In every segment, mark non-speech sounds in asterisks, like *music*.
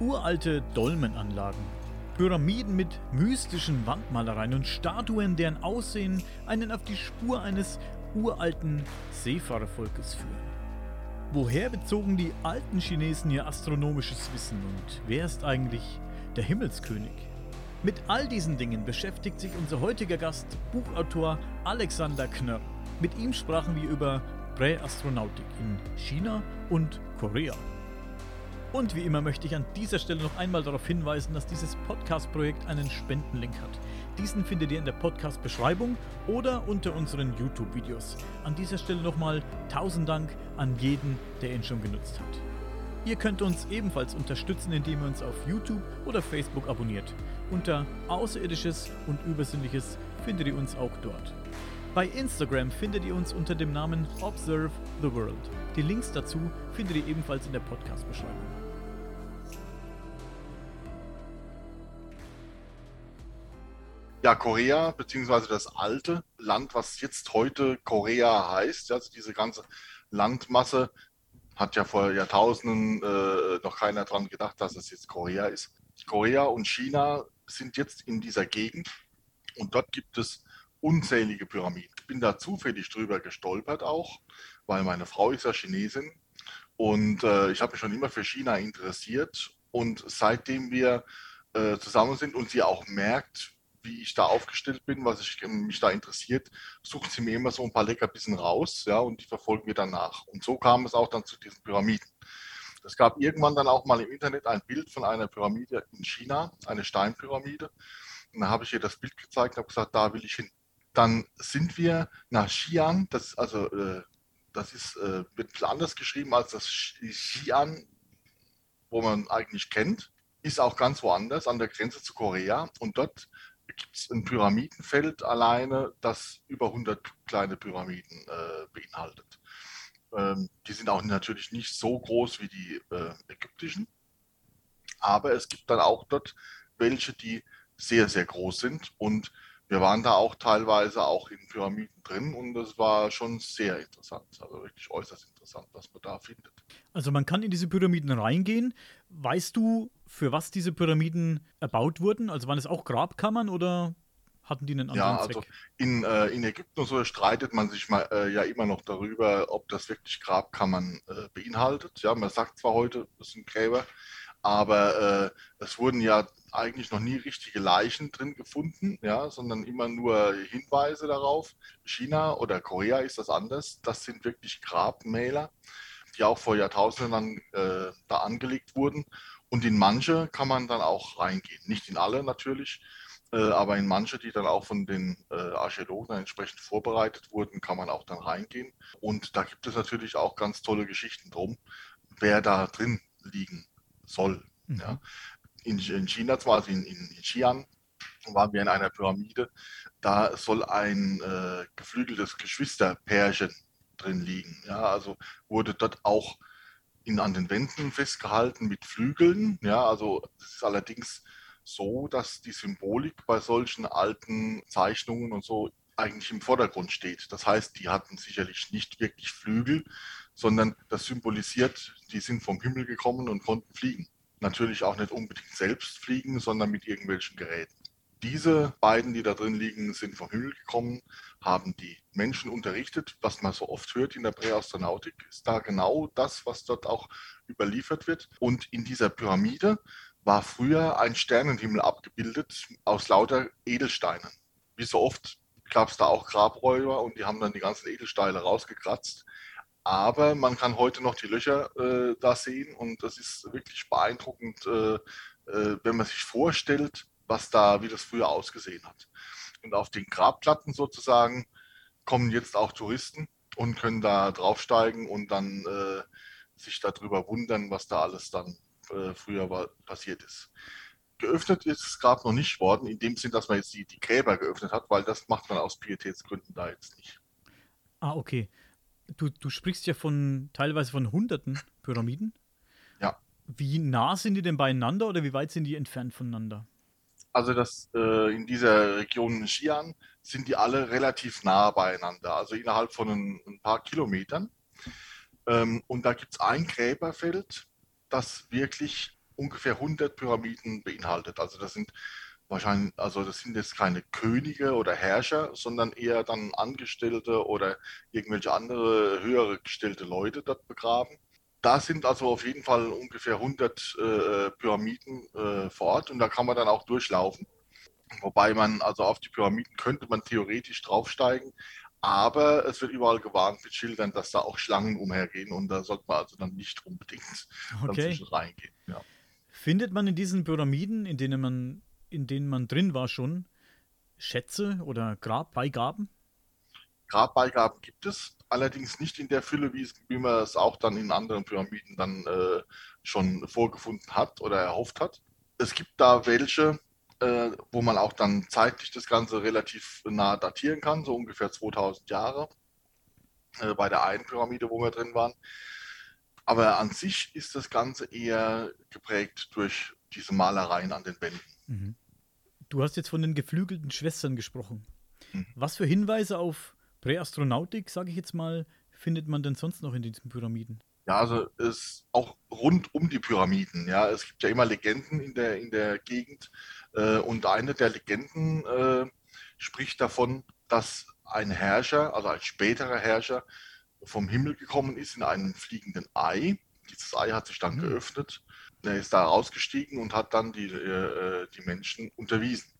Uralte Dolmenanlagen, Pyramiden mit mystischen Wandmalereien und Statuen, deren Aussehen einen auf die Spur eines uralten Seefahrervolkes führen. Woher bezogen die alten Chinesen ihr astronomisches Wissen und wer ist eigentlich der Himmelskönig? Mit all diesen Dingen beschäftigt sich unser heutiger Gast, Buchautor Alexander Knörr. Mit ihm sprachen wir über Präastronautik in China und Korea. Und wie immer möchte ich an dieser Stelle noch einmal darauf hinweisen, dass dieses Podcast-Projekt einen Spendenlink hat. Diesen findet ihr in der Podcast-Beschreibung oder unter unseren YouTube-Videos. An dieser Stelle nochmal tausend Dank an jeden, der ihn schon genutzt hat. Ihr könnt uns ebenfalls unterstützen, indem ihr uns auf YouTube oder Facebook abonniert. Unter Außerirdisches und Übersinnliches findet ihr uns auch dort. Bei Instagram findet ihr uns unter dem Namen Observe the World. Die Links dazu findet ihr ebenfalls in der Podcast-Beschreibung. Ja, Korea, beziehungsweise das alte Land, was jetzt heute Korea heißt, also diese ganze Landmasse, hat ja vor Jahrtausenden äh, noch keiner dran gedacht, dass es jetzt Korea ist. Korea und China sind jetzt in dieser Gegend und dort gibt es unzählige Pyramiden. Ich bin da zufällig drüber gestolpert auch, weil meine Frau ist ja Chinesin und äh, ich habe mich schon immer für China interessiert und seitdem wir äh, zusammen sind und sie auch merkt, wie ich da aufgestellt bin, was ich, mich da interessiert, suchen sie mir immer so ein paar Leckerbissen raus, ja, und die verfolgen wir dann nach. Und so kam es auch dann zu diesen Pyramiden. Es gab irgendwann dann auch mal im Internet ein Bild von einer Pyramide in China, eine Steinpyramide. Und da habe ich ihr das Bild gezeigt und habe gesagt, da will ich hin. Dann sind wir nach Xi'an, das, also, äh, das ist, äh, wird ein bisschen anders geschrieben als das Xi'an, wo man eigentlich kennt, ist auch ganz woanders an der Grenze zu Korea. Und dort gibt es ein Pyramidenfeld alleine, das über 100 kleine Pyramiden äh, beinhaltet. Ähm, die sind auch natürlich nicht so groß wie die äh, ägyptischen, aber es gibt dann auch dort welche, die sehr, sehr groß sind und wir waren da auch teilweise auch in Pyramiden drin und das war schon sehr interessant, also wirklich äußerst interessant, was man da findet. Also man kann in diese Pyramiden reingehen. Weißt du, für was diese Pyramiden erbaut wurden? Also waren es auch Grabkammern oder hatten die einen anderen ja, Zweck? Also in, äh, in Ägypten und so streitet man sich mal, äh, ja immer noch darüber, ob das wirklich Grabkammern äh, beinhaltet. Ja, man sagt zwar heute, das sind Gräber, aber äh, es wurden ja eigentlich noch nie richtige Leichen drin gefunden, ja, sondern immer nur Hinweise darauf. China oder Korea ist das anders. Das sind wirklich Grabmäler, die auch vor Jahrtausenden äh, da angelegt wurden. Und in manche kann man dann auch reingehen. Nicht in alle natürlich, äh, aber in manche, die dann auch von den äh, Archäologen entsprechend vorbereitet wurden, kann man auch dann reingehen. Und da gibt es natürlich auch ganz tolle Geschichten drum, wer da drin liegen soll. Mhm. Ja. In, in, China, zwar also in, in, in Xi'an, waren wir in einer Pyramide. Da soll ein äh, geflügeltes Geschwisterpärchen drin liegen. Ja, also wurde dort auch in, an den Wänden festgehalten mit Flügeln. Ja, also es ist allerdings so, dass die Symbolik bei solchen alten Zeichnungen und so eigentlich im Vordergrund steht. Das heißt, die hatten sicherlich nicht wirklich Flügel, sondern das symbolisiert, die sind vom Himmel gekommen und konnten fliegen. Natürlich auch nicht unbedingt selbst fliegen, sondern mit irgendwelchen Geräten. Diese beiden, die da drin liegen, sind vom Himmel gekommen, haben die Menschen unterrichtet, was man so oft hört in der Präastronautik, ist da genau das, was dort auch überliefert wird. Und in dieser Pyramide war früher ein Sternenhimmel abgebildet aus lauter Edelsteinen. Wie so oft gab es da auch Grabräuber und die haben dann die ganzen Edelsteine rausgekratzt. Aber man kann heute noch die Löcher äh, da sehen und das ist wirklich beeindruckend, äh, äh, wenn man sich vorstellt, was da, wie das früher ausgesehen hat. Und auf den Grabplatten sozusagen kommen jetzt auch Touristen und können da draufsteigen und dann äh, sich darüber wundern, was da alles dann äh, früher war, passiert ist. Geöffnet ist das Grab noch nicht worden, in dem Sinn, dass man jetzt die, die Gräber geöffnet hat, weil das macht man aus Pietätsgründen da jetzt nicht. Ah, okay. Du, du sprichst ja von teilweise von hunderten Pyramiden. Ja. Wie nah sind die denn beieinander oder wie weit sind die entfernt voneinander? Also das äh, in dieser Region Xi'an sind die alle relativ nah beieinander, also innerhalb von ein, ein paar Kilometern. Ähm, und da gibt es ein Gräberfeld, das wirklich ungefähr 100 Pyramiden beinhaltet. Also das sind wahrscheinlich, also das sind jetzt keine Könige oder Herrscher, sondern eher dann Angestellte oder irgendwelche andere höhere gestellte Leute dort begraben. Da sind also auf jeden Fall ungefähr 100 äh, Pyramiden äh, vor Ort und da kann man dann auch durchlaufen. Wobei man, also auf die Pyramiden könnte man theoretisch draufsteigen, aber es wird überall gewarnt mit Schildern, dass da auch Schlangen umhergehen und da sollte man also dann nicht unbedingt okay. reingehen. Ja. Findet man in diesen Pyramiden, in denen man in denen man drin war schon, Schätze oder Grabbeigaben? Grabbeigaben gibt es, allerdings nicht in der Fülle, wie, es, wie man es auch dann in anderen Pyramiden dann äh, schon vorgefunden hat oder erhofft hat. Es gibt da welche, äh, wo man auch dann zeitlich das Ganze relativ nah datieren kann, so ungefähr 2000 Jahre äh, bei der einen Pyramide, wo wir drin waren. Aber an sich ist das Ganze eher geprägt durch diese Malereien an den Wänden. Mhm. Du hast jetzt von den geflügelten Schwestern gesprochen. Mhm. Was für Hinweise auf Präastronautik, sage ich jetzt mal, findet man denn sonst noch in diesen Pyramiden? Ja, also es auch rund um die Pyramiden. Ja, es gibt ja immer Legenden in der in der Gegend äh, und eine der Legenden äh, spricht davon, dass ein Herrscher, also ein späterer Herrscher, vom Himmel gekommen ist in einem fliegenden Ei. Dieses Ei hat sich dann mhm. geöffnet er ist da rausgestiegen und hat dann die, äh, die Menschen unterwiesen.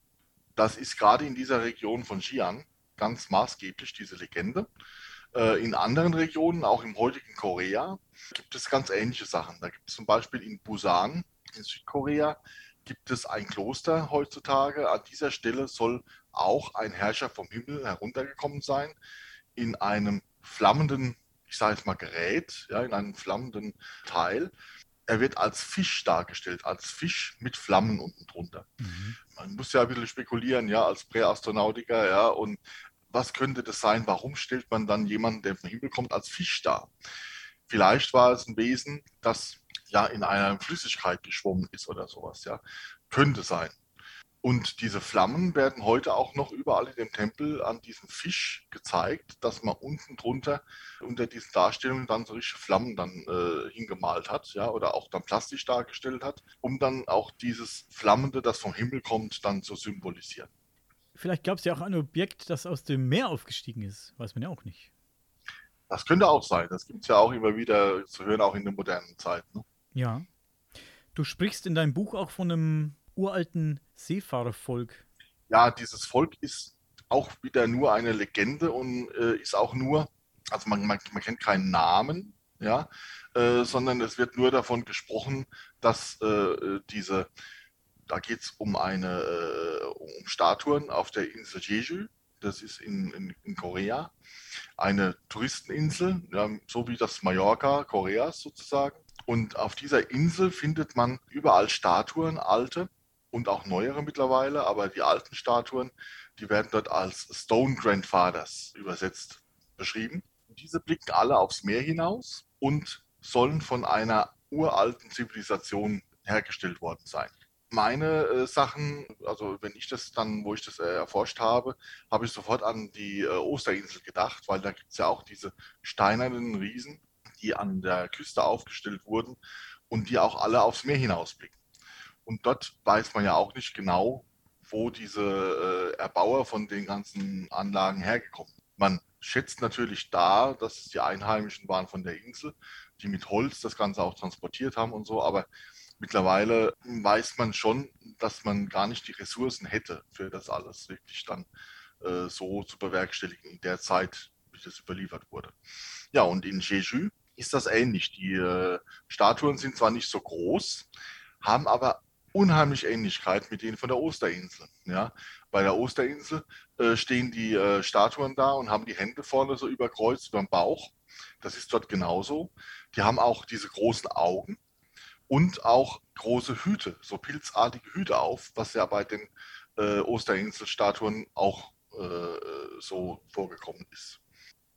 Das ist gerade in dieser Region von Xi'an ganz maßgeblich, diese Legende. Äh, in anderen Regionen, auch im heutigen Korea, gibt es ganz ähnliche Sachen. Da gibt es zum Beispiel in Busan, in Südkorea, gibt es ein Kloster heutzutage. An dieser Stelle soll auch ein Herrscher vom Himmel heruntergekommen sein, in einem flammenden, ich sage jetzt mal Gerät, ja, in einem flammenden Teil er wird als Fisch dargestellt, als Fisch mit Flammen unten drunter. Mhm. Man muss ja ein bisschen spekulieren, ja, als Präastronautiker, ja, und was könnte das sein? Warum stellt man dann jemanden, der vom Himmel kommt, als Fisch dar? Vielleicht war es ein Wesen, das ja in einer Flüssigkeit geschwommen ist oder sowas, ja. Könnte sein. Und diese Flammen werden heute auch noch überall in dem Tempel an diesem Fisch gezeigt, dass man unten drunter unter diesen Darstellungen dann so richtige Flammen dann äh, hingemalt hat, ja, oder auch dann plastisch dargestellt hat, um dann auch dieses Flammende, das vom Himmel kommt, dann zu symbolisieren. Vielleicht gab es ja auch ein Objekt, das aus dem Meer aufgestiegen ist, weiß man ja auch nicht. Das könnte auch sein. Das gibt es ja auch immer wieder zu hören, auch in der modernen Zeit. Ne? Ja. Du sprichst in deinem Buch auch von einem uralten Seefahrervolk. Ja, dieses Volk ist auch wieder nur eine Legende und äh, ist auch nur, also man, man, man kennt keinen Namen, ja, äh, sondern es wird nur davon gesprochen, dass äh, diese, da geht es um eine, äh, um Statuen auf der Insel Jeju, das ist in, in, in Korea, eine Touristeninsel, ja, so wie das Mallorca Koreas sozusagen. Und auf dieser Insel findet man überall Statuen, alte, und auch neuere mittlerweile, aber die alten Statuen, die werden dort als Stone Grandfathers übersetzt beschrieben. Diese blicken alle aufs Meer hinaus und sollen von einer uralten Zivilisation hergestellt worden sein. Meine äh, Sachen, also wenn ich das dann, wo ich das äh, erforscht habe, habe ich sofort an die äh, Osterinsel gedacht, weil da gibt es ja auch diese steinernen Riesen, die an der Küste aufgestellt wurden und die auch alle aufs Meer hinausblicken. Und dort weiß man ja auch nicht genau, wo diese äh, Erbauer von den ganzen Anlagen hergekommen sind. Man schätzt natürlich da, dass es die Einheimischen waren von der Insel, die mit Holz das Ganze auch transportiert haben und so, aber mittlerweile weiß man schon, dass man gar nicht die Ressourcen hätte, für das alles wirklich dann äh, so zu bewerkstelligen in der Zeit, wie das überliefert wurde. Ja, und in Jeju ist das ähnlich. Die äh, Statuen sind zwar nicht so groß, haben aber unheimlich Ähnlichkeit mit denen von der Osterinsel. Ja? Bei der Osterinsel äh, stehen die äh, Statuen da und haben die Hände vorne so überkreuzt über dem Bauch. Das ist dort genauso. Die haben auch diese großen Augen und auch große Hüte, so pilzartige Hüte auf, was ja bei den äh, Osterinsel-Statuen auch äh, so vorgekommen ist.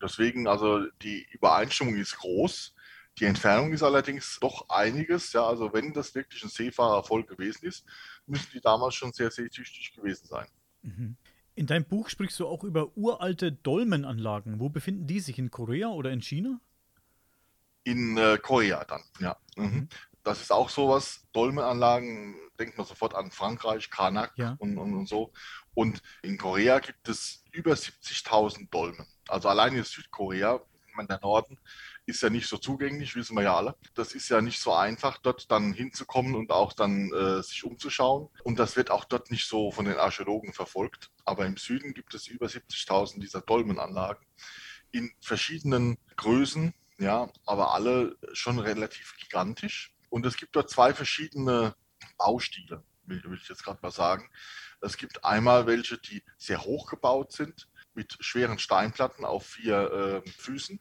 Deswegen, also die Übereinstimmung ist groß. Die Entfernung ist allerdings doch einiges. Ja, also wenn das wirklich ein Seefahrervolk gewesen ist, müssen die damals schon sehr seetüchtig gewesen sein. Mhm. In deinem Buch sprichst du auch über uralte Dolmenanlagen. Wo befinden die sich? In Korea oder in China? In äh, Korea dann, ja. Mhm. Mhm. das ist auch sowas. Dolmenanlagen, denkt man sofort an Frankreich, Karnak ja. und, und, und, so. Und in Korea gibt es über 70.000 Dolmen. Also allein in Südkorea, meine, der Norden, ist ja nicht so zugänglich, wissen wir ja alle. Das ist ja nicht so einfach, dort dann hinzukommen und auch dann äh, sich umzuschauen. Und das wird auch dort nicht so von den Archäologen verfolgt. Aber im Süden gibt es über 70.000 dieser Dolmenanlagen in verschiedenen Größen, ja, aber alle schon relativ gigantisch. Und es gibt dort zwei verschiedene Baustile, will, will ich jetzt gerade mal sagen. Es gibt einmal welche, die sehr hoch gebaut sind, mit schweren Steinplatten auf vier äh, Füßen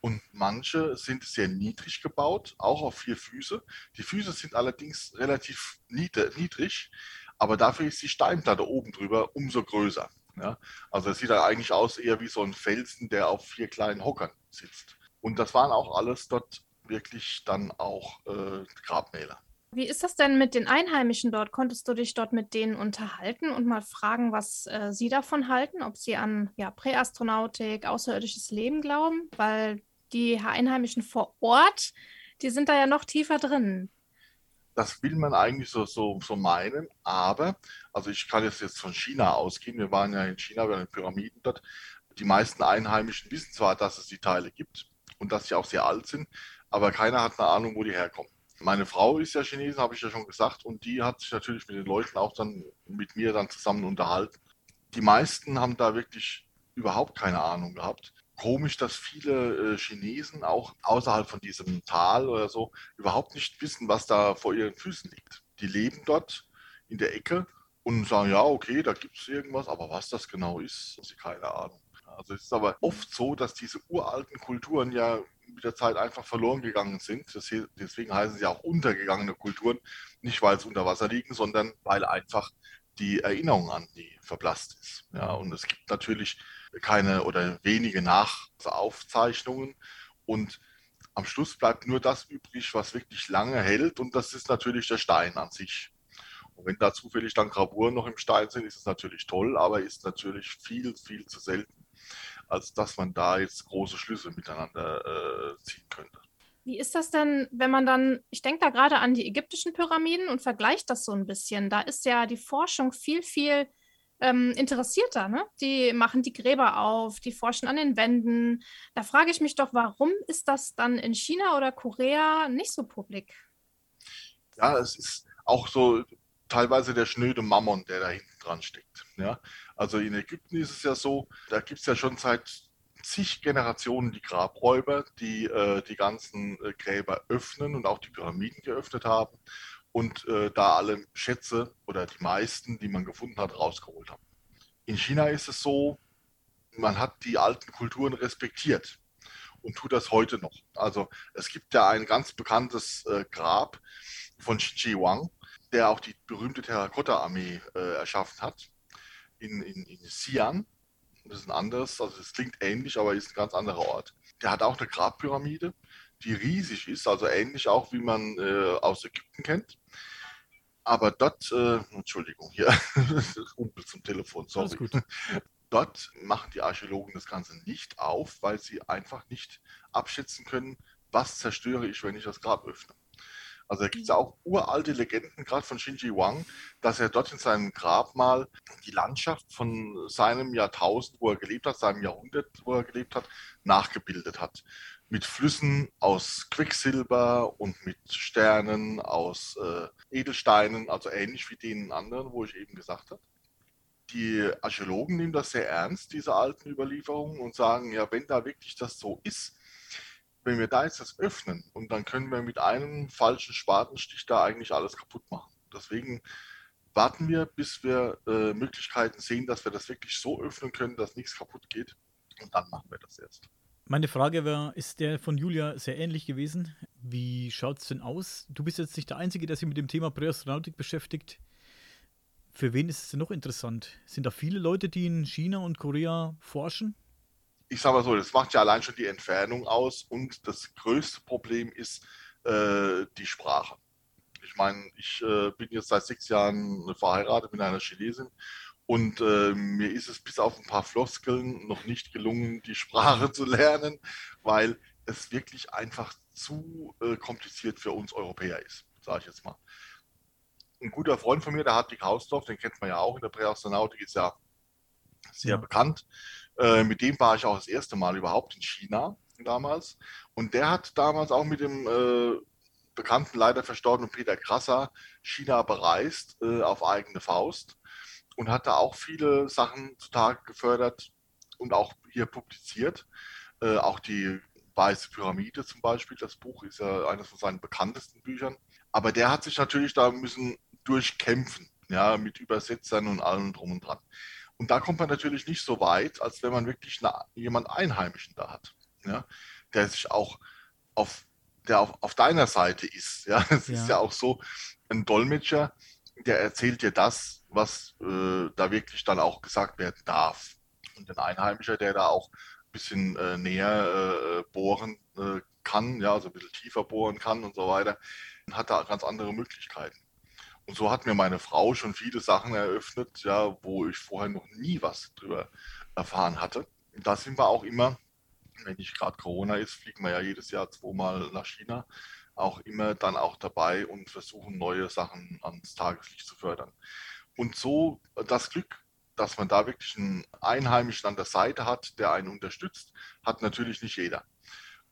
und manche sind sehr niedrig gebaut, auch auf vier Füße. Die Füße sind allerdings relativ niedrig, aber dafür ist die Steinplatte oben drüber umso größer. Ja? Also es sieht dann eigentlich aus eher wie so ein Felsen, der auf vier kleinen Hockern sitzt. Und das waren auch alles dort wirklich dann auch äh, Grabmäler. Wie ist das denn mit den Einheimischen dort? Konntest du dich dort mit denen unterhalten und mal fragen, was äh, sie davon halten, ob sie an ja, Präastronautik, außerirdisches Leben glauben? Weil die Einheimischen vor Ort, die sind da ja noch tiefer drin. Das will man eigentlich so, so, so meinen, aber, also ich kann jetzt, jetzt von China ausgehen, wir waren ja in China bei den Pyramiden dort. Die meisten Einheimischen wissen zwar, dass es die Teile gibt und dass sie auch sehr alt sind, aber keiner hat eine Ahnung, wo die herkommen. Meine Frau ist ja Chinesin, habe ich ja schon gesagt, und die hat sich natürlich mit den Leuten auch dann mit mir dann zusammen unterhalten. Die meisten haben da wirklich überhaupt keine Ahnung gehabt komisch, dass viele äh, Chinesen auch außerhalb von diesem Tal oder so überhaupt nicht wissen, was da vor ihren Füßen liegt. Die leben dort in der Ecke und sagen, ja, okay, da gibt es irgendwas, aber was das genau ist, haben sie keine Ahnung. Also es ist aber oft so, dass diese uralten Kulturen ja mit der Zeit einfach verloren gegangen sind. deswegen heißen sie auch untergegangene Kulturen, nicht weil sie unter Wasser liegen, sondern weil einfach die Erinnerung an die verblasst ist. Ja, und es gibt natürlich keine oder wenige Nachaufzeichnungen und am Schluss bleibt nur das übrig, was wirklich lange hält und das ist natürlich der Stein an sich. Und wenn da zufällig dann Gravuren noch im Stein sind, ist es natürlich toll, aber ist natürlich viel, viel zu selten, als dass man da jetzt große Schlüsse miteinander äh, ziehen könnte. Wie ist das denn, wenn man dann, ich denke da gerade an die ägyptischen Pyramiden und vergleicht das so ein bisschen. Da ist ja die Forschung viel, viel ähm, interessierter. Ne? Die machen die Gräber auf, die forschen an den Wänden. Da frage ich mich doch, warum ist das dann in China oder Korea nicht so publik? Ja, es ist auch so teilweise der schnöde Mammon, der da hinten dran steckt. Ja? Also in Ägypten ist es ja so, da gibt es ja schon seit zig Generationen die Grabräuber, die äh, die ganzen äh, Gräber öffnen und auch die Pyramiden geöffnet haben und äh, da alle Schätze oder die meisten, die man gefunden hat, rausgeholt haben. In China ist es so, man hat die alten Kulturen respektiert und tut das heute noch. Also es gibt ja ein ganz bekanntes äh, Grab von Shi Wang, der auch die berühmte Terrakotta-Armee äh, erschaffen hat, in, in, in Xi'an. Das ist ein anderes, also es klingt ähnlich, aber ist ein ganz anderer Ort. Der hat auch eine Grabpyramide die riesig ist, also ähnlich auch wie man äh, aus Ägypten kennt. Aber dort, äh, Entschuldigung, hier, *laughs* Rumpel zum Telefon, sorry. *laughs* Dort machen die Archäologen das Ganze nicht auf, weil sie einfach nicht abschätzen können, was zerstöre ich, wenn ich das Grab öffne. Also da gibt es ja auch uralte Legenden, gerade von Shinji Wang, dass er dort in seinem Grabmal die Landschaft von seinem Jahrtausend, wo er gelebt hat, seinem Jahrhundert, wo er gelebt hat, nachgebildet hat mit Flüssen aus Quecksilber und mit Sternen aus äh, Edelsteinen, also ähnlich wie den anderen, wo ich eben gesagt habe. Die Archäologen nehmen das sehr ernst, diese alten Überlieferungen, und sagen, ja, wenn da wirklich das so ist, wenn wir da jetzt das öffnen und dann können wir mit einem falschen Spatenstich da eigentlich alles kaputt machen. Deswegen warten wir, bis wir äh, Möglichkeiten sehen, dass wir das wirklich so öffnen können, dass nichts kaputt geht. Und dann machen wir das erst. Meine Frage wäre, ist der von Julia sehr ähnlich gewesen? Wie schaut es denn aus? Du bist jetzt nicht der Einzige, der sich mit dem Thema Präastronautik beschäftigt. Für wen ist es denn noch interessant? Sind da viele Leute, die in China und Korea forschen? Ich sage mal so, das macht ja allein schon die Entfernung aus und das größte Problem ist äh, die Sprache. Ich meine, ich äh, bin jetzt seit sechs Jahren verheiratet mit einer Chinesin und äh, mir ist es bis auf ein paar Floskeln noch nicht gelungen, die Sprache zu lernen, weil es wirklich einfach zu äh, kompliziert für uns Europäer ist, sage ich jetzt mal. Ein guter Freund von mir, der Hartwig Hausdorf, den kennt man ja auch in der Präastronautik, ist ja sehr ja. bekannt. Äh, mit dem war ich auch das erste Mal überhaupt in China damals. Und der hat damals auch mit dem äh, bekannten, leider verstorbenen Peter Krasser China bereist äh, auf eigene Faust und hat da auch viele Sachen zutage gefördert und auch hier publiziert. Äh, auch die Weiße Pyramide zum Beispiel, das Buch ist ja eines von seinen bekanntesten Büchern. Aber der hat sich natürlich da müssen durchkämpfen, ja, mit Übersetzern und allem drum und dran. Und da kommt man natürlich nicht so weit, als wenn man wirklich eine, jemand Einheimischen da hat, ja, der sich auch auf, der auf, auf deiner Seite ist. Ja, *laughs* es ja. ist ja auch so, ein Dolmetscher, der erzählt dir das, was äh, da wirklich dann auch gesagt werden darf. Und ein Einheimischer, der da auch ein bisschen äh, näher äh, bohren äh, kann, ja, also ein bisschen tiefer bohren kann und so weiter, hat da ganz andere Möglichkeiten. Und so hat mir meine Frau schon viele Sachen eröffnet, ja, wo ich vorher noch nie was drüber erfahren hatte. Und da sind wir auch immer, wenn nicht gerade Corona ist, fliegen wir ja jedes Jahr zweimal nach China, auch immer dann auch dabei und versuchen neue Sachen ans Tageslicht zu fördern. Und so das Glück, dass man da wirklich einen Einheimischen an der Seite hat, der einen unterstützt, hat natürlich nicht jeder.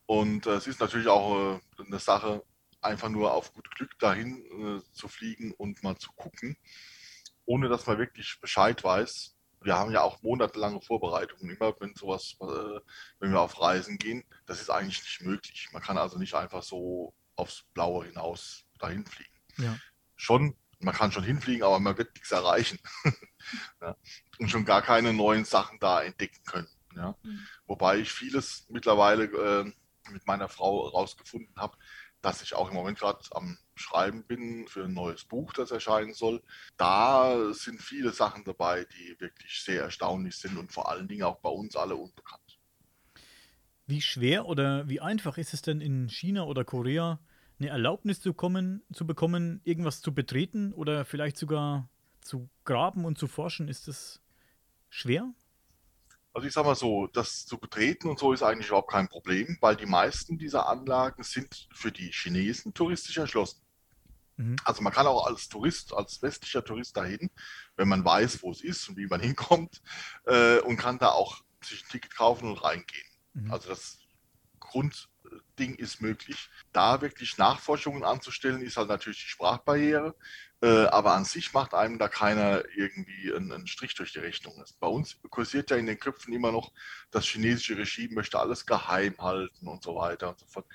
Und äh, es ist natürlich auch äh, eine Sache, einfach nur auf gut Glück dahin äh, zu fliegen und mal zu gucken, ohne dass man wirklich Bescheid weiß. Wir haben ja auch monatelange Vorbereitungen immer, wenn sowas, äh, wenn wir auf Reisen gehen. Das ist eigentlich nicht möglich. Man kann also nicht einfach so aufs Blaue hinaus dahin fliegen. Ja. Schon, man kann schon hinfliegen, aber man wird nichts erreichen. *laughs* ja. Und schon gar keine neuen Sachen da entdecken können. Ja. Mhm. Wobei ich vieles mittlerweile äh, mit meiner Frau herausgefunden habe, dass ich auch im Moment gerade am Schreiben bin für ein neues Buch, das erscheinen soll. Da sind viele Sachen dabei, die wirklich sehr erstaunlich sind und vor allen Dingen auch bei uns alle unbekannt. Wie schwer oder wie einfach ist es denn in China oder Korea, eine Erlaubnis zu, kommen, zu bekommen, irgendwas zu betreten oder vielleicht sogar zu graben und zu forschen? Ist das schwer? Also ich sage mal so, das zu betreten und so ist eigentlich überhaupt kein Problem, weil die meisten dieser Anlagen sind für die Chinesen touristisch erschlossen. Mhm. Also man kann auch als Tourist, als westlicher Tourist dahin, wenn man weiß, wo es ist und wie man *laughs* hinkommt, äh, und kann da auch sich ein Ticket kaufen und reingehen. Mhm. Also das Grundding ist möglich. Da wirklich Nachforschungen anzustellen, ist halt natürlich die Sprachbarriere. Äh, aber an sich macht einem da keiner irgendwie einen, einen, Strich durch die Rechnung. Bei uns kursiert ja in den Köpfen immer noch, das chinesische Regime möchte alles geheim halten und so weiter und so fort.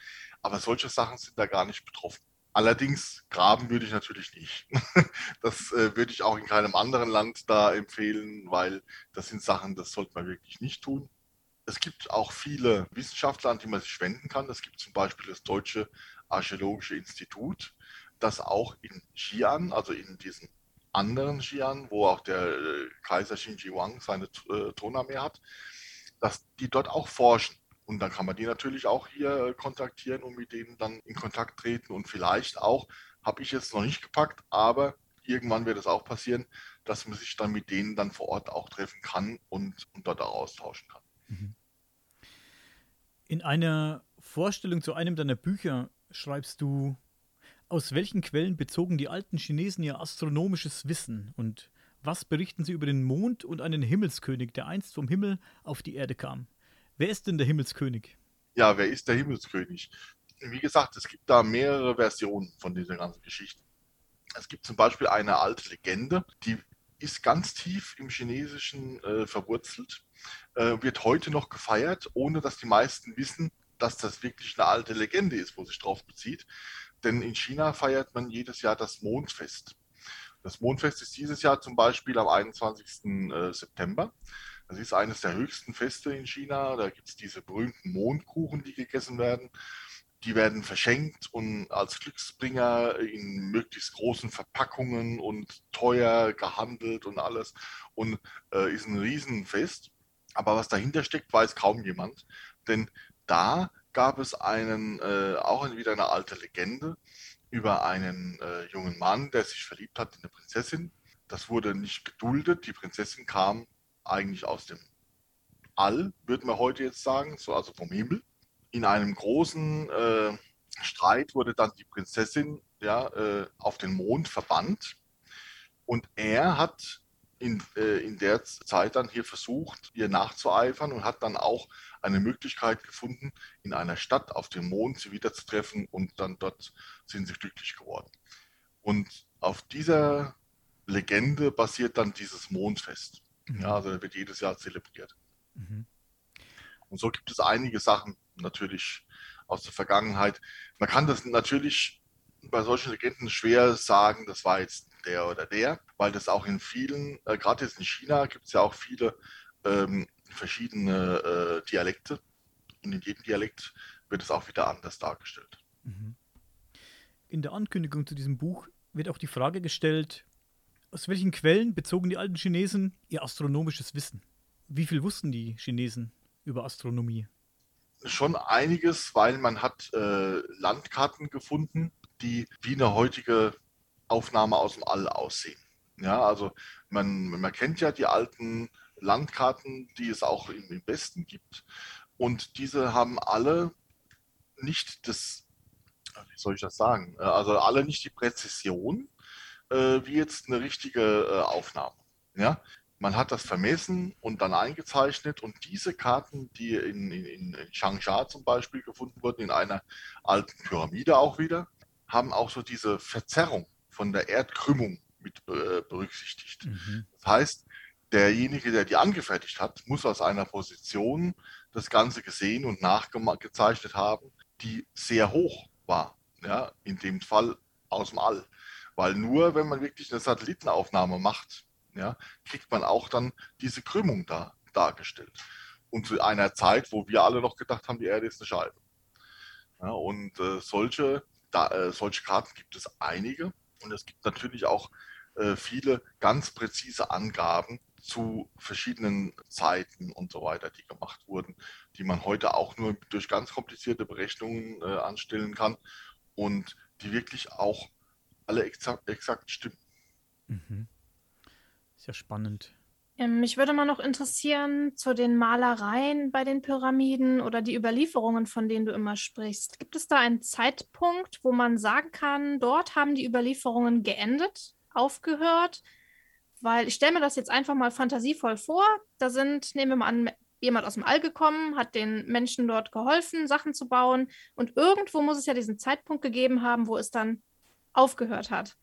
Aber solche Sachen sind da gar nicht betroffen. Allerdings graben würde ich natürlich nicht. *laughs* Das äh, würde ich auch in keinem anderen Land da empfehlen, weil das sind Sachen, das sollte man wirklich nicht tun. Es gibt auch viele Wissenschaftler, an die man sich wenden kann. Es gibt zum Beispiel das Deutsche Archäologische Institut dass auch in Xi'an, also in diesem anderen Xi'an, wo auch der äh, Kaiser Xinji Wang seine äh, Thronarmee hat, dass die dort auch forschen. Und dann kann man die natürlich auch hier kontaktieren und mit denen dann in Kontakt treten. Und vielleicht auch, habe ich jetzt noch nicht gepackt, aber irgendwann wird es auch passieren, dass man sich dann mit denen dann vor Ort auch treffen kann und, und dort auch austauschen kann. Mhm. In einer Vorstellung zu einem deiner Bücher schreibst du, aus welchen Quellen bezogen die alten Chinesen ihr astronomisches Wissen und was berichten sie über den Mond und einen Himmelskönig, der einst vom Himmel auf die Erde kam? Wer ist denn der Himmelskönig? Ja, wer ist der Himmelskönig? Wie gesagt, es gibt da mehrere Versionen von dieser ganzen Geschichte. Es gibt zum Beispiel eine alte Legende, die ist ganz tief im Chinesischen äh, verwurzelt, äh, wird heute noch gefeiert, ohne dass die meisten wissen, dass das wirklich eine alte Legende ist, wo sich drauf bezieht. Denn in China feiert man jedes Jahr das Mondfest. Das Mondfest ist dieses Jahr zum Beispiel am 21. Äh, September. Das ist eines der höchsten Feste in China. Da gibt es diese berühmten Mondkuchen, die gegessen werden. Die werden verschenkt und als Glücksbringer in möglichst großen Verpackungen und teuer gehandelt und alles. Und äh, ist ein Riesenfest. Aber was dahinter steckt, weiß kaum jemand. Denn da gab es einen, äh, auch wieder eine alte Legende über einen äh, jungen Mann, der sich verliebt hat in eine Prinzessin. Das wurde nicht geduldet. Die Prinzessin kam eigentlich aus dem All, würde man heute jetzt sagen, so also vom Himmel. In einem großen äh, Streit wurde dann die Prinzessin ja, äh, auf den Mond verbannt. Und er hat in, äh, in der Zeit dann hier versucht, ihr nachzueifern und hat dann auch eine Möglichkeit gefunden, in einer Stadt auf dem Mond sie wiederzutreffen und dann dort sind sie glücklich geworden. Und auf dieser Legende basiert dann dieses Mondfest. Mhm. Ja, also wird jedes Jahr zelebriert. Mhm. Und so gibt es einige Sachen natürlich aus der Vergangenheit. Man kann das natürlich bei solchen Legenden schwer sagen, das war jetzt der oder der, weil das auch in vielen, äh, gerade jetzt in China gibt es ja auch viele ähm, verschiedene äh, Dialekte und in jedem Dialekt wird es auch wieder anders dargestellt. Mhm. In der Ankündigung zu diesem Buch wird auch die Frage gestellt, aus welchen Quellen bezogen die alten Chinesen ihr astronomisches Wissen? Wie viel wussten die Chinesen über Astronomie? Schon einiges, weil man hat äh, Landkarten gefunden, die wie eine heutige Aufnahme aus dem All aussehen. Ja, also man, man kennt ja die alten Landkarten, die es auch im, im Westen gibt. Und diese haben alle nicht das, wie soll ich das sagen, äh, also alle nicht die Präzision äh, wie jetzt eine richtige äh, Aufnahme. Ja? Man hat das vermessen und dann eingezeichnet und diese Karten, die in, in, in Changsha zum Beispiel gefunden wurden, in einer alten Pyramide auch wieder, haben auch so diese Verzerrung von der Erdkrümmung mit äh, berücksichtigt. Mhm. Das heißt, derjenige, der die angefertigt hat, muss aus einer Position das Ganze gesehen und nachgezeichnet haben, die sehr hoch war. Ja, in dem Fall aus dem All. Weil nur wenn man wirklich eine Satellitenaufnahme macht, ja, kriegt man auch dann diese Krümmung da dargestellt. Und zu einer Zeit, wo wir alle noch gedacht haben, die Erde ist eine Scheibe. Ja, und äh, solche, da, äh, solche Karten gibt es einige. Und es gibt natürlich auch äh, viele ganz präzise Angaben zu verschiedenen Zeiten und so weiter, die gemacht wurden, die man heute auch nur durch ganz komplizierte Berechnungen äh, anstellen kann und die wirklich auch alle exakt, exakt stimmen. Mhm. Ist ja spannend. Ähm, mich würde mal noch interessieren zu den Malereien bei den Pyramiden oder die Überlieferungen, von denen du immer sprichst. Gibt es da einen Zeitpunkt, wo man sagen kann, dort haben die Überlieferungen geendet, aufgehört? Weil ich stelle mir das jetzt einfach mal fantasievoll vor. Da sind, nehmen wir mal an, jemand aus dem All gekommen, hat den Menschen dort geholfen, Sachen zu bauen. Und irgendwo muss es ja diesen Zeitpunkt gegeben haben, wo es dann aufgehört hat?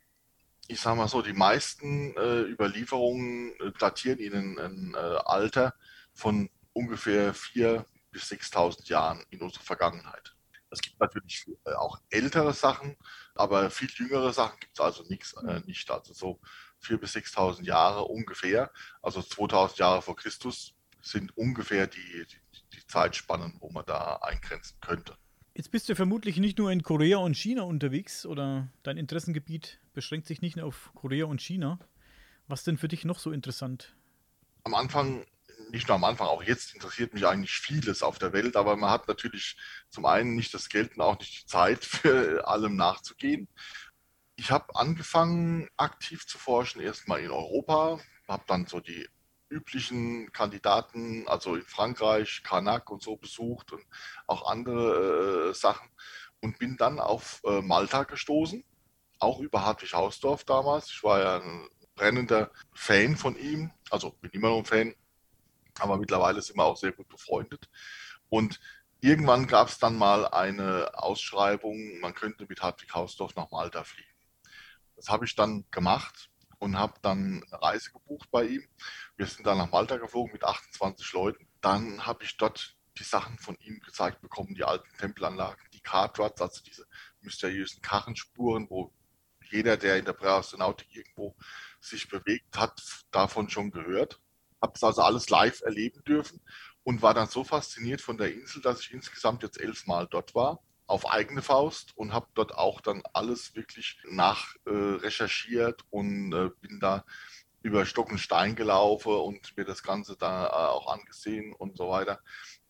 Ich sage mal so, die meisten äh, Überlieferungen äh, datieren ihnen ein äh, Alter von ungefähr 4.000 bis 6.000 Jahren in unserer Vergangenheit. Es gibt natürlich äh, auch ältere Sachen, aber viel jüngere Sachen gibt es also nix, äh, nicht. Also so 4.000 bis 6.000 Jahre ungefähr, also 2.000 Jahre vor Christus sind ungefähr die, die, die Zeitspannen, wo man da eingrenzen könnte. Jetzt bist du vermutlich nicht nur in Korea und China unterwegs oder dein Interessengebiet beschränkt sich nicht nur auf Korea und China. Was denn für dich noch so interessant? Am Anfang, nicht nur am Anfang, auch jetzt interessiert mich eigentlich vieles auf der Welt, aber man hat natürlich zum einen nicht das Geld und auch nicht die Zeit, *laughs* für allem nachzugehen. Ich habe angefangen, aktiv zu forschen, erstmal in Europa, habe dann so die üblichen Kandidaten, also in Frankreich, Karnak und so besucht und auch andere äh, Sachen und bin dann auf äh, Malta gestoßen, auch über Hartwig Hausdorf damals. Ich war ja ein brennender Fan von ihm, also bin immer noch ein Fan, aber mittlerweile sind wir auch sehr gut befreundet. Und irgendwann gab es dann mal eine Ausschreibung, man könnte mit Hartwig Hausdorf nach Malta fliegen. Das habe ich dann gemacht und habe dann eine Reise gebucht bei ihm. Wir sind dann nach Malta geflogen mit 28 Leuten. Dann habe ich dort die Sachen von ihm gezeigt bekommen, die alten Tempelanlagen, die Cartruts, also diese mysteriösen Karrenspuren, wo jeder, der in der Präastronautik irgendwo sich bewegt hat, davon schon gehört. Habe es also alles live erleben dürfen und war dann so fasziniert von der Insel, dass ich insgesamt jetzt elfmal dort war auf eigene Faust und habe dort auch dann alles wirklich nachrecherchiert äh, und äh, bin da über Stock und Stein gelaufen und mir das Ganze da äh, auch angesehen und so weiter.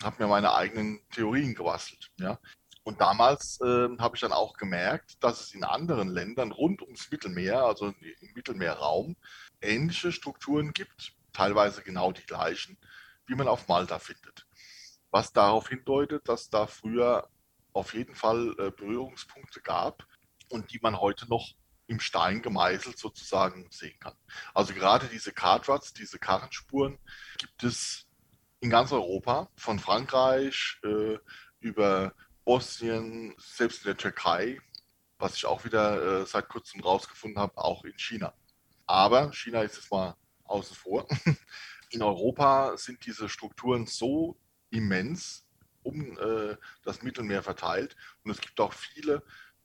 Habe mir meine eigenen Theorien gebastelt. Ja. Und damals äh, habe ich dann auch gemerkt, dass es in anderen Ländern rund ums Mittelmeer, also im Mittelmeerraum, ähnliche Strukturen gibt, teilweise genau die gleichen, wie man auf Malta findet. was darauf hindeutet, dass da früher auf jeden Fall äh, Berührungspunkte gab und die man heute noch im Stein gemeißelt sozusagen sehen kann. Also gerade diese Kartruts, diese Karrenspuren gibt es in ganz Europa, von Frankreich äh, über Bosnien, selbst in der Türkei, was ich auch wieder äh, seit kurzem rausgefunden habe, auch in China. Aber China ist jetzt mal außen vor. *laughs* In Europa sind diese Strukturen so immens um äh, das Mittelmeer verteilt und es gibt auch viele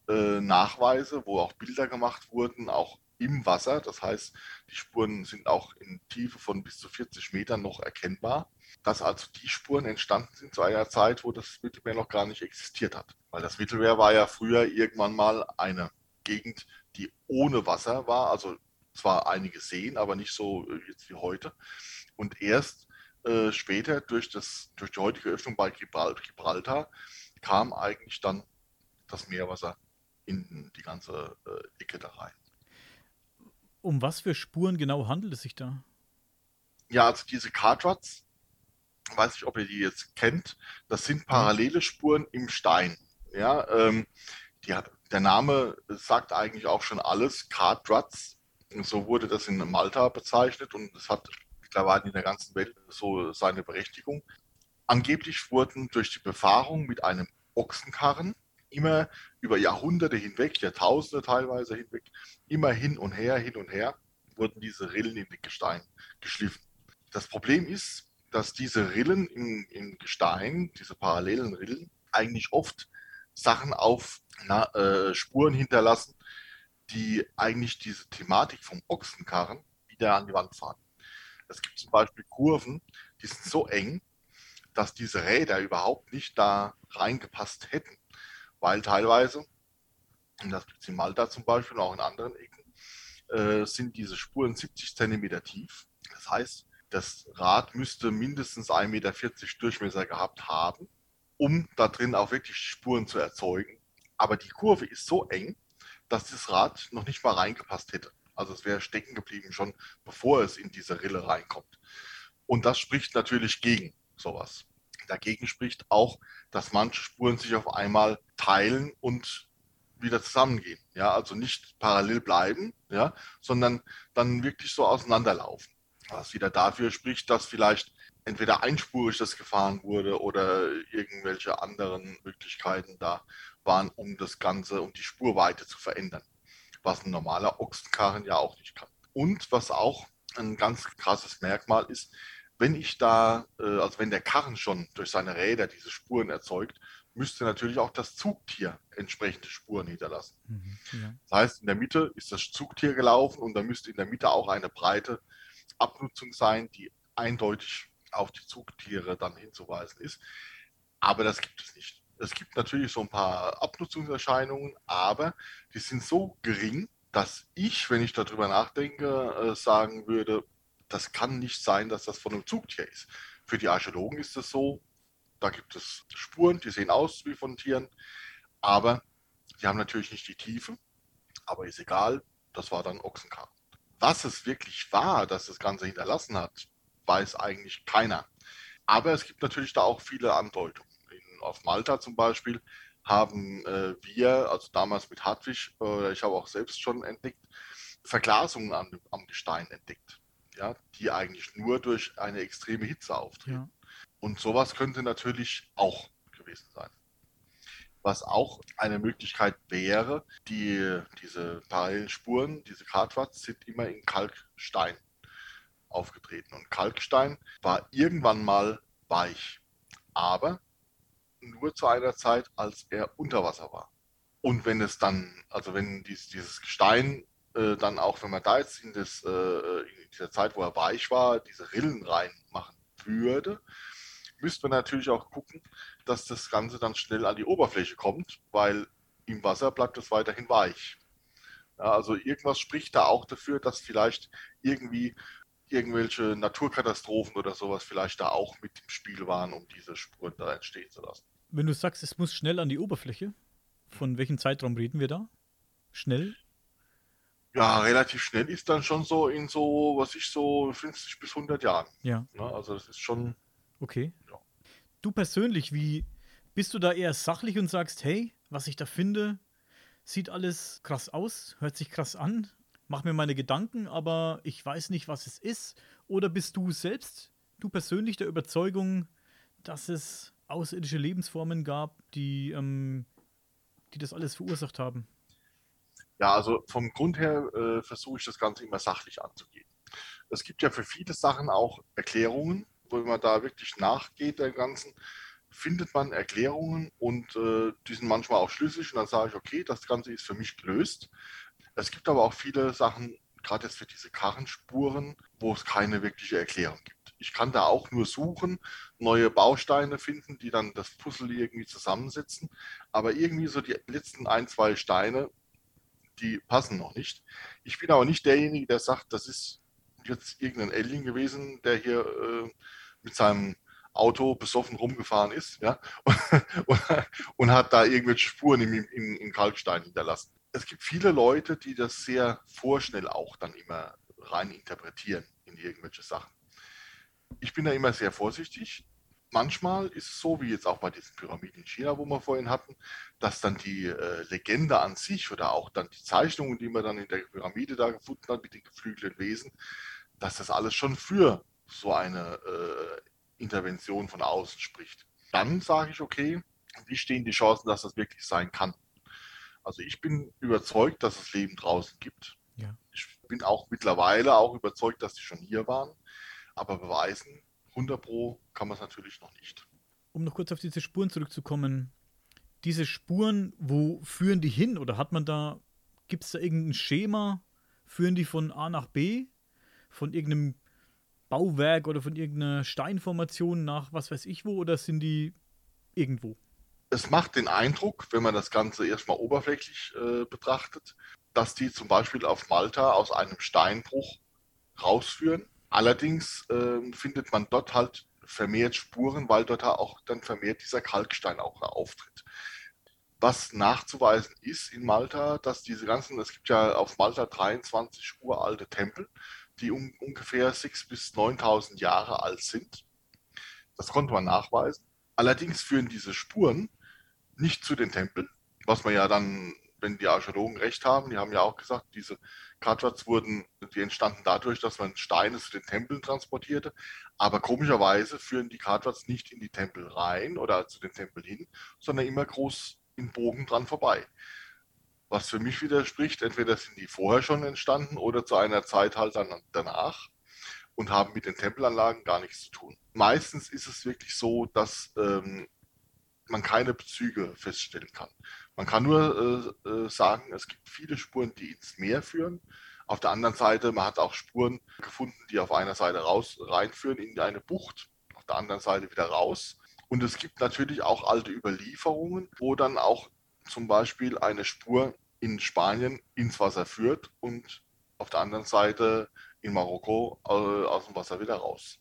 äh, Nachweise, wo auch Bilder gemacht wurden, auch im Wasser. Das heißt, die Spuren sind auch in Tiefe von bis zu 40 Metern noch erkennbar. Dass also die Spuren entstanden sind zu einer Zeit, wo das Mittelmeer noch gar nicht existiert hat. Weil das Mittelmeer war ja früher irgendwann mal eine Gegend, die ohne Wasser war, also zwar einige Seen, aber nicht so äh, jetzt wie heute. Und erst äh, später durch, das, durch die heutige Öffnung bei Gibraltar kam eigentlich dann das Meerwasser in die ganze äh, Ecke da rein. Um was für Spuren genau handelt es sich da? Ja, also diese Cartruts, weiß nicht, ob ihr die jetzt kennt, das sind parallele Spuren im Stein. Ja, ähm, hat, der Name sagt eigentlich auch schon alles, Cartruts. So wurde das in Malta bezeichnet und es hat mittlerweile in der ganzen Welt so seine Berechtigung. Angeblich wurden durch die Befahrung mit einem Ochsenkarren immer über Jahrhunderte hinweg, Jahrtausende teilweise hinweg, immer hin und her, hin und her, wurden diese Rillen in den Gestein geschliffen. Das Problem ist, dass diese Rillen im, im Gestein, diese parallelen Rillen, eigentlich oft Sachen auf na, äh, Spuren hinterlassen, die eigentlich diese Thematik vom Ochsenkarren wieder an die Wand fahren. Es gibt zum Beispiel Kurven, die sind so eng, dass diese Räder überhaupt nicht da reingepasst hätten weil teilweise, und das gibt es in Malta zum Beispiel und auch in anderen Ecken, äh, sind diese Spuren 70 cm tief. Das heißt, das Rad müsste mindestens 1,40 Meter Durchmesser gehabt haben, um da drin auch wirklich Spuren zu erzeugen. Aber die Kurve ist so eng, dass das Rad noch nicht mal reingepasst hätte. Also es wäre stecken geblieben schon, bevor es in diese Rille reinkommt. Und das spricht natürlich gegen sowas. Dagegen spricht auch, dass manche Spuren sich auf einmal teilen und wieder zusammengehen. Ja, also nicht parallel bleiben, ja, sondern dann wirklich so auseinanderlaufen. Was wieder dafür spricht, dass vielleicht entweder einspurig das gefahren wurde oder irgendwelche anderen Möglichkeiten da waren, um das Ganze, um die Spurweite zu verändern. Was ein normaler Ochsenkarren ja auch nicht kann. Und was auch ein ganz krasses Merkmal ist, wenn ich da, äh, also wenn der Karren schon durch seine Räder diese Spuren erzeugt, müsste natürlich auch das Zugtier entsprechende Spuren hinterlassen. Mhm, ja. Das heißt, in der Mitte ist das Zugtier gelaufen und da müsste in der Mitte auch eine breite Abnutzung sein, die eindeutig auf die Zugtiere dann hinzuweisen ist. Aber das gibt es nicht. Es gibt natürlich so ein paar Abnutzungserscheinungen, aber die sind so gering, dass ich, wenn ich darüber nachdenke, äh, sagen würde, das kann nicht sein, dass das von einem Zugtier ist. Für die Archäologen ist es so, da gibt es Spuren, die sehen aus wie von Tieren, aber die haben natürlich nicht die Tiefe, aber ist egal, das war dann Ochsenkar. Was es wirklich war, dass das Ganze hinterlassen hat, weiß eigentlich keiner. Aber es gibt natürlich da auch viele Andeutungen. In, auf Malta zum Beispiel haben äh, wir, also damals mit Hartwig, äh, ich habe auch selbst schon entdeckt, Verglasungen am, am Gestein entdeckt ja, die eigentlich nur durch eine extreme Hitze auftreten. Ja. Und sowas könnte natürlich auch gewesen sein. Was auch eine Möglichkeit wäre, die, diese parallelen Spuren, diese Kartwatts sind immer in Kalkstein aufgetreten. Und Kalkstein war irgendwann mal weich, aber nur zu einer Zeit, als er unter Wasser war. Und wenn es dann, also wenn dies, dieses Gestein äh, dann auch, wenn man da jetzt in, das, äh, in dieser Zeit, wo er weich war, diese Rillen reinmachen würde, müsste man natürlich auch gucken, dass das Ganze dann schnell an die Oberfläche kommt, weil im Wasser bleibt es weiterhin weich. Ja, also irgendwas spricht da auch dafür, dass vielleicht irgendwie irgendwelche Naturkatastrophen oder sowas vielleicht da auch mit im Spiel waren, um diese Spuren da entstehen zu lassen. Wenn du sagst, es muss schnell an die Oberfläche, von welchem Zeitraum reden wir da? Schnell? Ja, relativ schnell ist dann schon so in so, was ich so 50 bis 100 Jahren. Ja. Also das ist schon. Okay. Ja. Du persönlich, wie bist du da eher sachlich und sagst, hey, was ich da finde, sieht alles krass aus, hört sich krass an, mach mir meine Gedanken, aber ich weiß nicht, was es ist? Oder bist du selbst, du persönlich der Überzeugung, dass es außerirdische Lebensformen gab, die, ähm, die das alles verursacht haben? Ja, also vom Grund her äh, versuche ich das Ganze immer sachlich anzugehen. Es gibt ja für viele Sachen auch Erklärungen, wo man da wirklich nachgeht der ganzen, findet man Erklärungen und äh, die sind manchmal auch schlüssig und dann sage ich, okay, das Ganze ist für mich gelöst. Es gibt aber auch viele Sachen, gerade jetzt für diese Karrenspuren, wo es keine wirkliche Erklärung gibt. Ich kann da auch nur suchen, neue Bausteine finden, die dann das Puzzle irgendwie zusammensetzen. Aber irgendwie so die letzten ein, zwei Steine, die passen noch nicht. Ich bin aber nicht derjenige, der sagt, das ist jetzt irgendein Alien gewesen, der hier äh, mit seinem Auto besoffen rumgefahren ist ja, *laughs* und, und, hat da irgendwelche Spuren im, im, im Kalkstein hinterlassen. Es gibt viele Leute, die das sehr vorschnell auch dann immer rein interpretieren in irgendwelche Sachen. Ich bin da immer sehr vorsichtig. Manchmal ist es so, wie jetzt auch bei diesen Pyramiden in China, wo wir vorhin hatten, dass dann die äh, Legende an sich oder auch dann die Zeichnungen, die man dann in der Pyramide da gefunden hat mit den geflügelten Wesen, dass das alles schon für so eine äh, Intervention von außen spricht. Dann sage ich, okay, wie stehen die Chancen, dass das wirklich sein kann? Also ich bin überzeugt, dass es Leben draußen gibt. Ja. Ich bin auch mittlerweile auch überzeugt, dass die schon hier waren. Aber beweisen, 100 Pro kann man es natürlich noch nicht. Um noch kurz auf diese Spuren zurückzukommen. Diese Spuren, wo führen die hin? Oder hat man da, gibt es da irgendein Schema? Führen die von A nach B? Von irgendeinem Bauwerk oder von irgendeiner Steinformation nach was weiß ich wo? Oder sind die irgendwo? Es macht den Eindruck, wenn man das Ganze erstmal oberflächlich äh, betrachtet, dass die zum Beispiel auf Malta aus einem Steinbruch rausführen. Allerdings äh, findet man dort halt vermehrt Spuren, weil dort auch dann vermehrt dieser Kalkstein auch auftritt. Was nachzuweisen ist in Malta, dass diese ganzen, es gibt ja auf Malta 23 uralte Tempel, die um, ungefähr 6.000 bis 9.000 Jahre alt sind. Das konnte man nachweisen. Allerdings führen diese Spuren nicht zu den Tempeln, was man ja dann, wenn die Archäologen recht haben, die haben ja auch gesagt, diese Katwats wurden, die entstanden dadurch, dass man Steine zu den Tempeln transportierte. Aber komischerweise führen die Katwats nicht in die Tempel rein oder zu den Tempeln hin, sondern immer groß im Bogen dran vorbei. Was für mich widerspricht, entweder sind die vorher schon entstanden oder zu einer Zeit halt dann danach und haben mit den Tempelanlagen gar nichts zu tun. Meistens ist es wirklich so, dass ähm, man keine Bezüge feststellen kann. Man kann nur äh, äh, sagen, es gibt viele Spuren, die ins Meer führen. Auf der anderen Seite, man hat auch Spuren gefunden, die auf einer Seite raus reinführen in eine Bucht, auf der anderen Seite wieder raus. Und es gibt natürlich auch alte Überlieferungen, wo dann auch zum Beispiel eine Spur in Spanien ins Wasser führt und auf der anderen Seite in Marokko äh, aus dem Wasser wieder raus.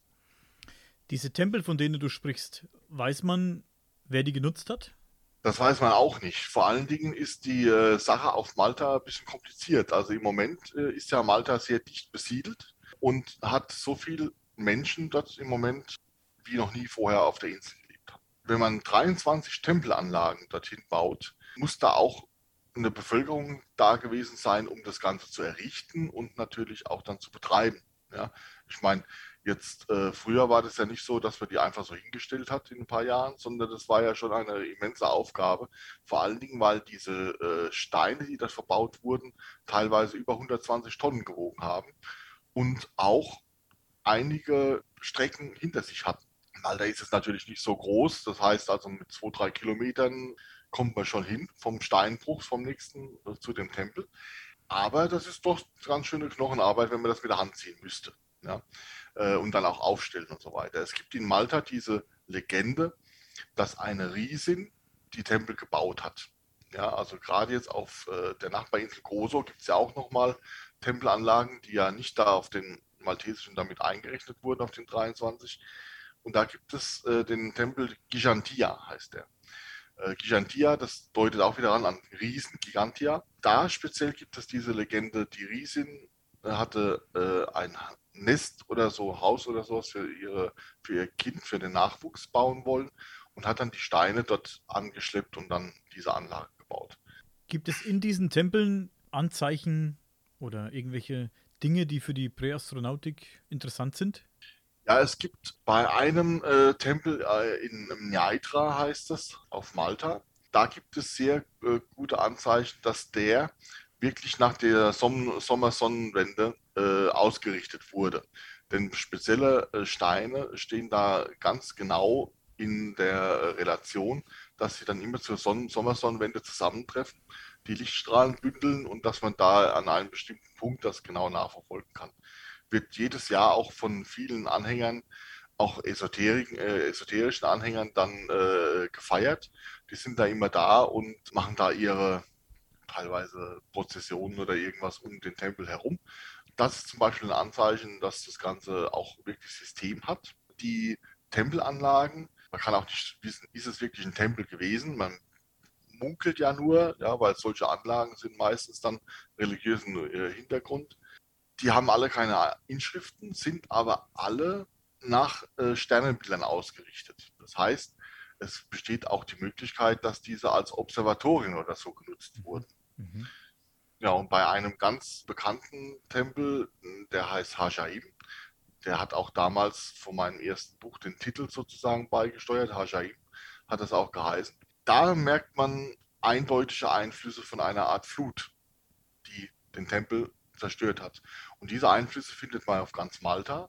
Diese Tempel, von denen du sprichst, weiß man, wer die genutzt hat? Das weiß man auch nicht. Vor allen Dingen ist die äh, Sache auf Malta ein bisschen kompliziert. Also im Moment äh, ist ja Malta sehr dicht besiedelt und hat so viele Menschen dort im Moment wie noch nie vorher auf der Insel gelebt. Wenn man 23 Tempelanlagen dorthin baut, muss da auch eine Bevölkerung da gewesen sein, um das Ganze zu errichten und natürlich auch dann zu betreiben. Ja, ich meine, Jetzt äh, früher war das ja nicht so, dass man die einfach so hingestellt hat in ein paar Jahren, sondern das war ja schon eine immense Aufgabe. Vor allen Dingen, weil diese äh, Steine, die da verbaut wurden, teilweise über 120 Tonnen gewogen haben und auch einige Strecken hinter sich hatten. Malta ist es natürlich nicht so groß, das heißt also mit zwei, drei Kilometern kommt man schon hin vom Steinbruch vom nächsten äh, zu dem Tempel. Aber das ist doch ganz schöne Knochenarbeit, wenn man das mit der Hand ziehen müsste. Ja äh, und dann auch aufstellen und so weiter. Es gibt in Malta diese Legende, dass eine Riesin die Tempel gebaut hat. Ja, also gerade jetzt auf äh, der Nachbarinsel Gozo gibt es ja auch nochmal Tempelanlagen, die ja nicht da auf den maltesischen damit eingerechnet wurden, auf den 23. Und da gibt es äh, den Tempel Gigantia, heißt der. Äh, Gigantia, das deutet auch wieder an, an Riesen, Gigantia. Da speziell gibt es diese Legende, die Riesin äh, hatte äh, ein Nest oder so, Haus oder sowas für, ihre, für ihr Kind, für den Nachwuchs bauen wollen und hat dann die Steine dort angeschleppt und dann diese Anlage gebaut. Gibt es in diesen Tempeln Anzeichen oder irgendwelche Dinge, die für die Präastronautik interessant sind? Ja, es gibt bei einem äh, Tempel äh, in Nyaitra heißt es, auf Malta, da gibt es sehr äh, gute Anzeichen, dass der wirklich nach der Som Sommersonnenwende äh, ausgerichtet wurde. Denn spezielle äh, Steine stehen da ganz genau in der Relation, dass sie dann immer zur Sonnen Sommersonnenwende zusammentreffen, die Lichtstrahlen bündeln und dass man da an einem bestimmten Punkt das genau nachverfolgen kann. Wird jedes Jahr auch von vielen Anhängern, auch Esoterik, äh, esoterischen Anhängern dann äh, gefeiert. Die sind da immer da und machen da ihre teilweise Prozessionen oder irgendwas um den Tempel herum. Das ist zum Beispiel ein Anzeichen, dass das Ganze auch wirklich System hat. Die Tempelanlagen, man kann auch nicht wissen, ist es wirklich ein Tempel gewesen? Man munkelt ja nur, ja, weil solche Anlagen sind meistens dann religiösen äh, Hintergrund. Die haben alle keine Inschriften, sind aber alle nach äh, Sternenbildern ausgerichtet. Das heißt, es besteht auch die Möglichkeit, dass diese als Observatorien oder so genutzt mhm. wurden. Mhm. Ja, und bei einem ganz bekannten Tempel, der heißt Hajaim, der hat auch damals von meinem ersten Buch den Titel sozusagen beigesteuert, Hajaim hat das auch geheißen. Da merkt man eindeutige Einflüsse von einer Art Flut, die den Tempel zerstört hat. Und diese Einflüsse findet man auf ganz Malta.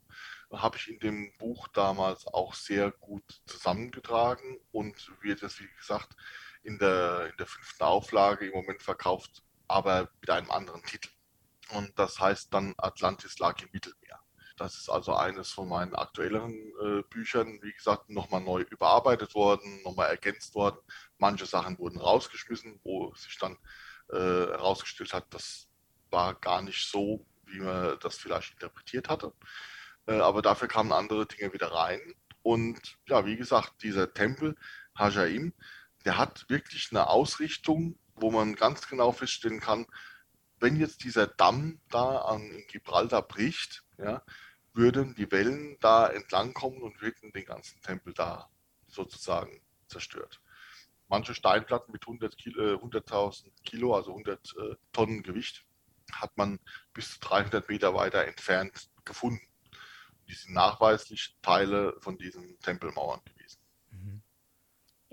Habe ich in dem Buch damals auch sehr gut zusammengetragen und wird es, wie gesagt, in der, in der fünften Auflage im Moment verkauft, aber mit einem anderen Titel. Und das heißt dann Atlantis lag im Mittelmeer. Das ist also eines von meinen aktuelleren äh, Büchern, wie gesagt, nochmal neu überarbeitet worden, nochmal ergänzt worden. Manche Sachen wurden rausgeschmissen, wo sich dann äh, herausgestellt hat, das war gar nicht so, wie man das vielleicht interpretiert hatte. Äh, aber dafür kamen andere Dinge wieder rein. Und ja, wie gesagt, dieser Tempel Hajaim, der hat wirklich eine Ausrichtung, wo man ganz genau feststellen kann, wenn jetzt dieser Damm da an Gibraltar bricht, ja, würden die Wellen da entlang kommen und hätten den ganzen Tempel da sozusagen zerstört. Manche Steinplatten mit 100 Kilo, 100.000 Kilo, also 100 äh, Tonnen Gewicht, hat man bis zu 300 Meter weiter entfernt gefunden. Die sind nachweislich Teile von diesen Tempelmauern gewesen.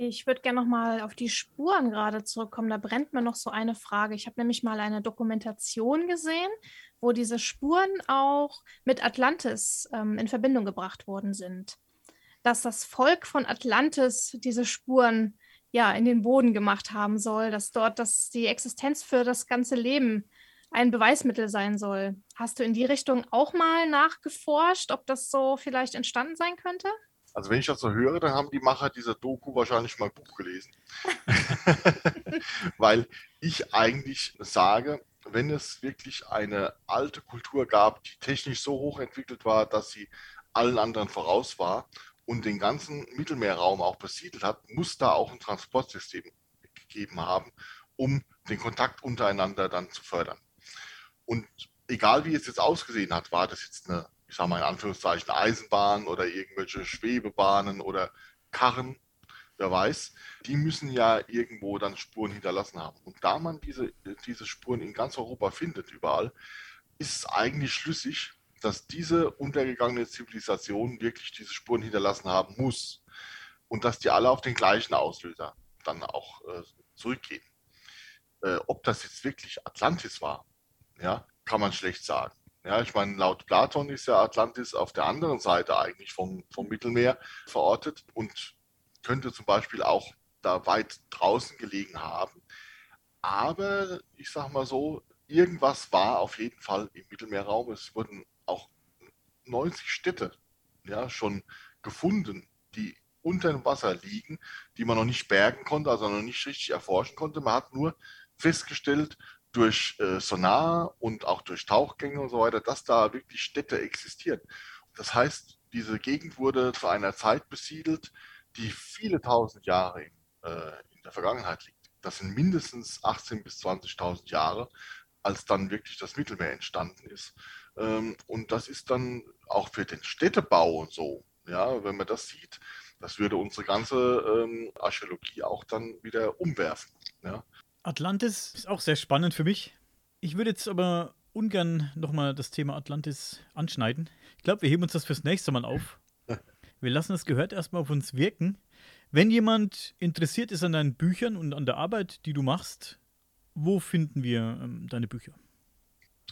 Ich würde gerne noch mal auf die Spuren gerade zurückkommen. Da brennt mir noch so eine Frage. Ich habe nämlich mal eine Dokumentation gesehen, wo diese Spuren auch mit Atlantis ähm, in Verbindung gebracht worden sind. Dass das Volk von Atlantis diese Spuren ja in den Boden gemacht haben soll, dass dort das, die Existenz für das ganze Leben ein Beweismittel sein soll. Hast du in die Richtung auch mal nachgeforscht, ob das so vielleicht entstanden sein könnte? Also wenn ich das so höre, dann haben die Macher dieser Doku wahrscheinlich mal Buch gelesen. *laughs* Weil ich eigentlich sage, wenn es wirklich eine alte Kultur gab, die technisch so hoch entwickelt war, dass sie allen anderen voraus war und den ganzen Mittelmeerraum auch besiedelt hat, muss da auch ein Transportsystem gegeben haben, um den Kontakt untereinander dann zu fördern. Und egal wie es jetzt ausgesehen hat, war das jetzt eine ich sage mal in Anführungszeichen, Eisenbahn oder irgendwelche Schwebebahnen oder Karren, wer weiß, die müssen ja irgendwo dann Spuren hinterlassen haben. Und da man diese, diese Spuren in ganz Europa findet, überall, ist es eigentlich schlüssig, dass diese untergegangene Zivilisation wirklich diese Spuren hinterlassen haben muss. Und dass die alle auf den gleichen Auslöser dann auch äh, zurückgehen. Äh, ob das jetzt wirklich Atlantis war, ja, kann man schlecht sagen. Ja, ich meine, laut Platon ist ja Atlantis auf der anderen Seite eigentlich vom, vom Mittelmeer verortet und könnte zum Beispiel auch da weit draußen gelegen haben. Aber ich sage mal so, irgendwas war auf jeden Fall im Mittelmeerraum. Es wurden auch 90 Städte ja, schon gefunden, die unter dem Wasser liegen, die man noch nicht bergen konnte, also noch nicht richtig erforschen konnte. Man hat nur festgestellt, durch äh, Sonar und auch durch Tauchgänge und so weiter, dass da wirklich Städte existieren. Das heißt, diese Gegend wurde zu einer Zeit besiedelt, die viele tausend Jahre in, äh, in der Vergangenheit liegt. Das sind mindestens 18.000 bis 20.000 Jahre, als dann wirklich das Mittelmeer entstanden ist. Ähm, und das ist dann auch für den Städtebau und so, ja, wenn man das sieht, das würde unsere ganze ähm, Archäologie auch dann wieder umwerfen. Ja. Atlantis ist auch sehr spannend für mich. Ich würde jetzt aber ungern nochmal das Thema Atlantis anschneiden. Ich glaube, wir heben uns das fürs nächste Mal auf. *laughs* Wir lassen das gehört erstmal auf uns wirken. Wenn jemand interessiert ist an deinen Büchern und an der Arbeit, die du machst, wo finden wir ähm, deine Bücher?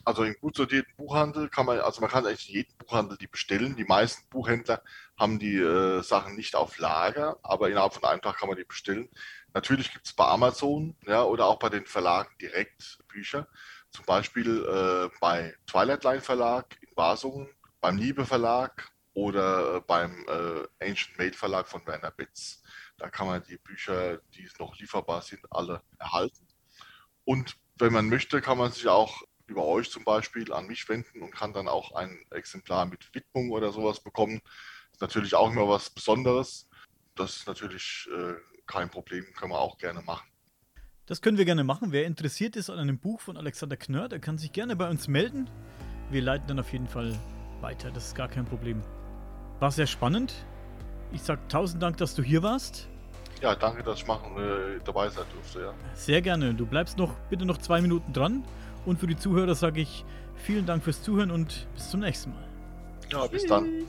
Also im gut sortierten Buchhandel kann man, also man kann eigentlich in jedem Buchhandel die bestellen. Die meisten Buchhändler haben die äh, Sachen nicht auf Lager, aber innerhalb von einem Tag kann man die bestellen. Natürlich gibt es bei Amazon ja, oder auch bei den Verlagen direkt Bücher. Zum Beispiel äh, bei Twilight Line Verlag in Basungen, beim Liebe Verlag oder äh, beim äh, Ancient Maid Verlag von Werner Betz. Da kann man die Bücher, die noch lieferbar sind, alle erhalten. Und wenn man möchte, kann man sich auch über euch zum Beispiel an mich wenden und kann dann auch ein Exemplar mit Widmung oder sowas bekommen. Ist natürlich auch immer was Besonderes. Das ist natürlich äh, kein Problem, können wir auch gerne machen. Das können wir gerne machen. Wer interessiert ist an einem Buch von Alexander Knör, der kann sich gerne bei uns melden. Wir leiten dann auf jeden Fall weiter. Das ist gar kein Problem. War sehr spannend. Ich sage tausend Dank, dass du hier warst. Ja, danke, dass ich machen, äh, dabei sein durfte. Ja. Sehr gerne. Du bleibst noch bitte noch zwei Minuten dran. Und für die Zuhörer sage ich vielen Dank fürs Zuhören und bis zum nächsten Mal. Ja, bis dann.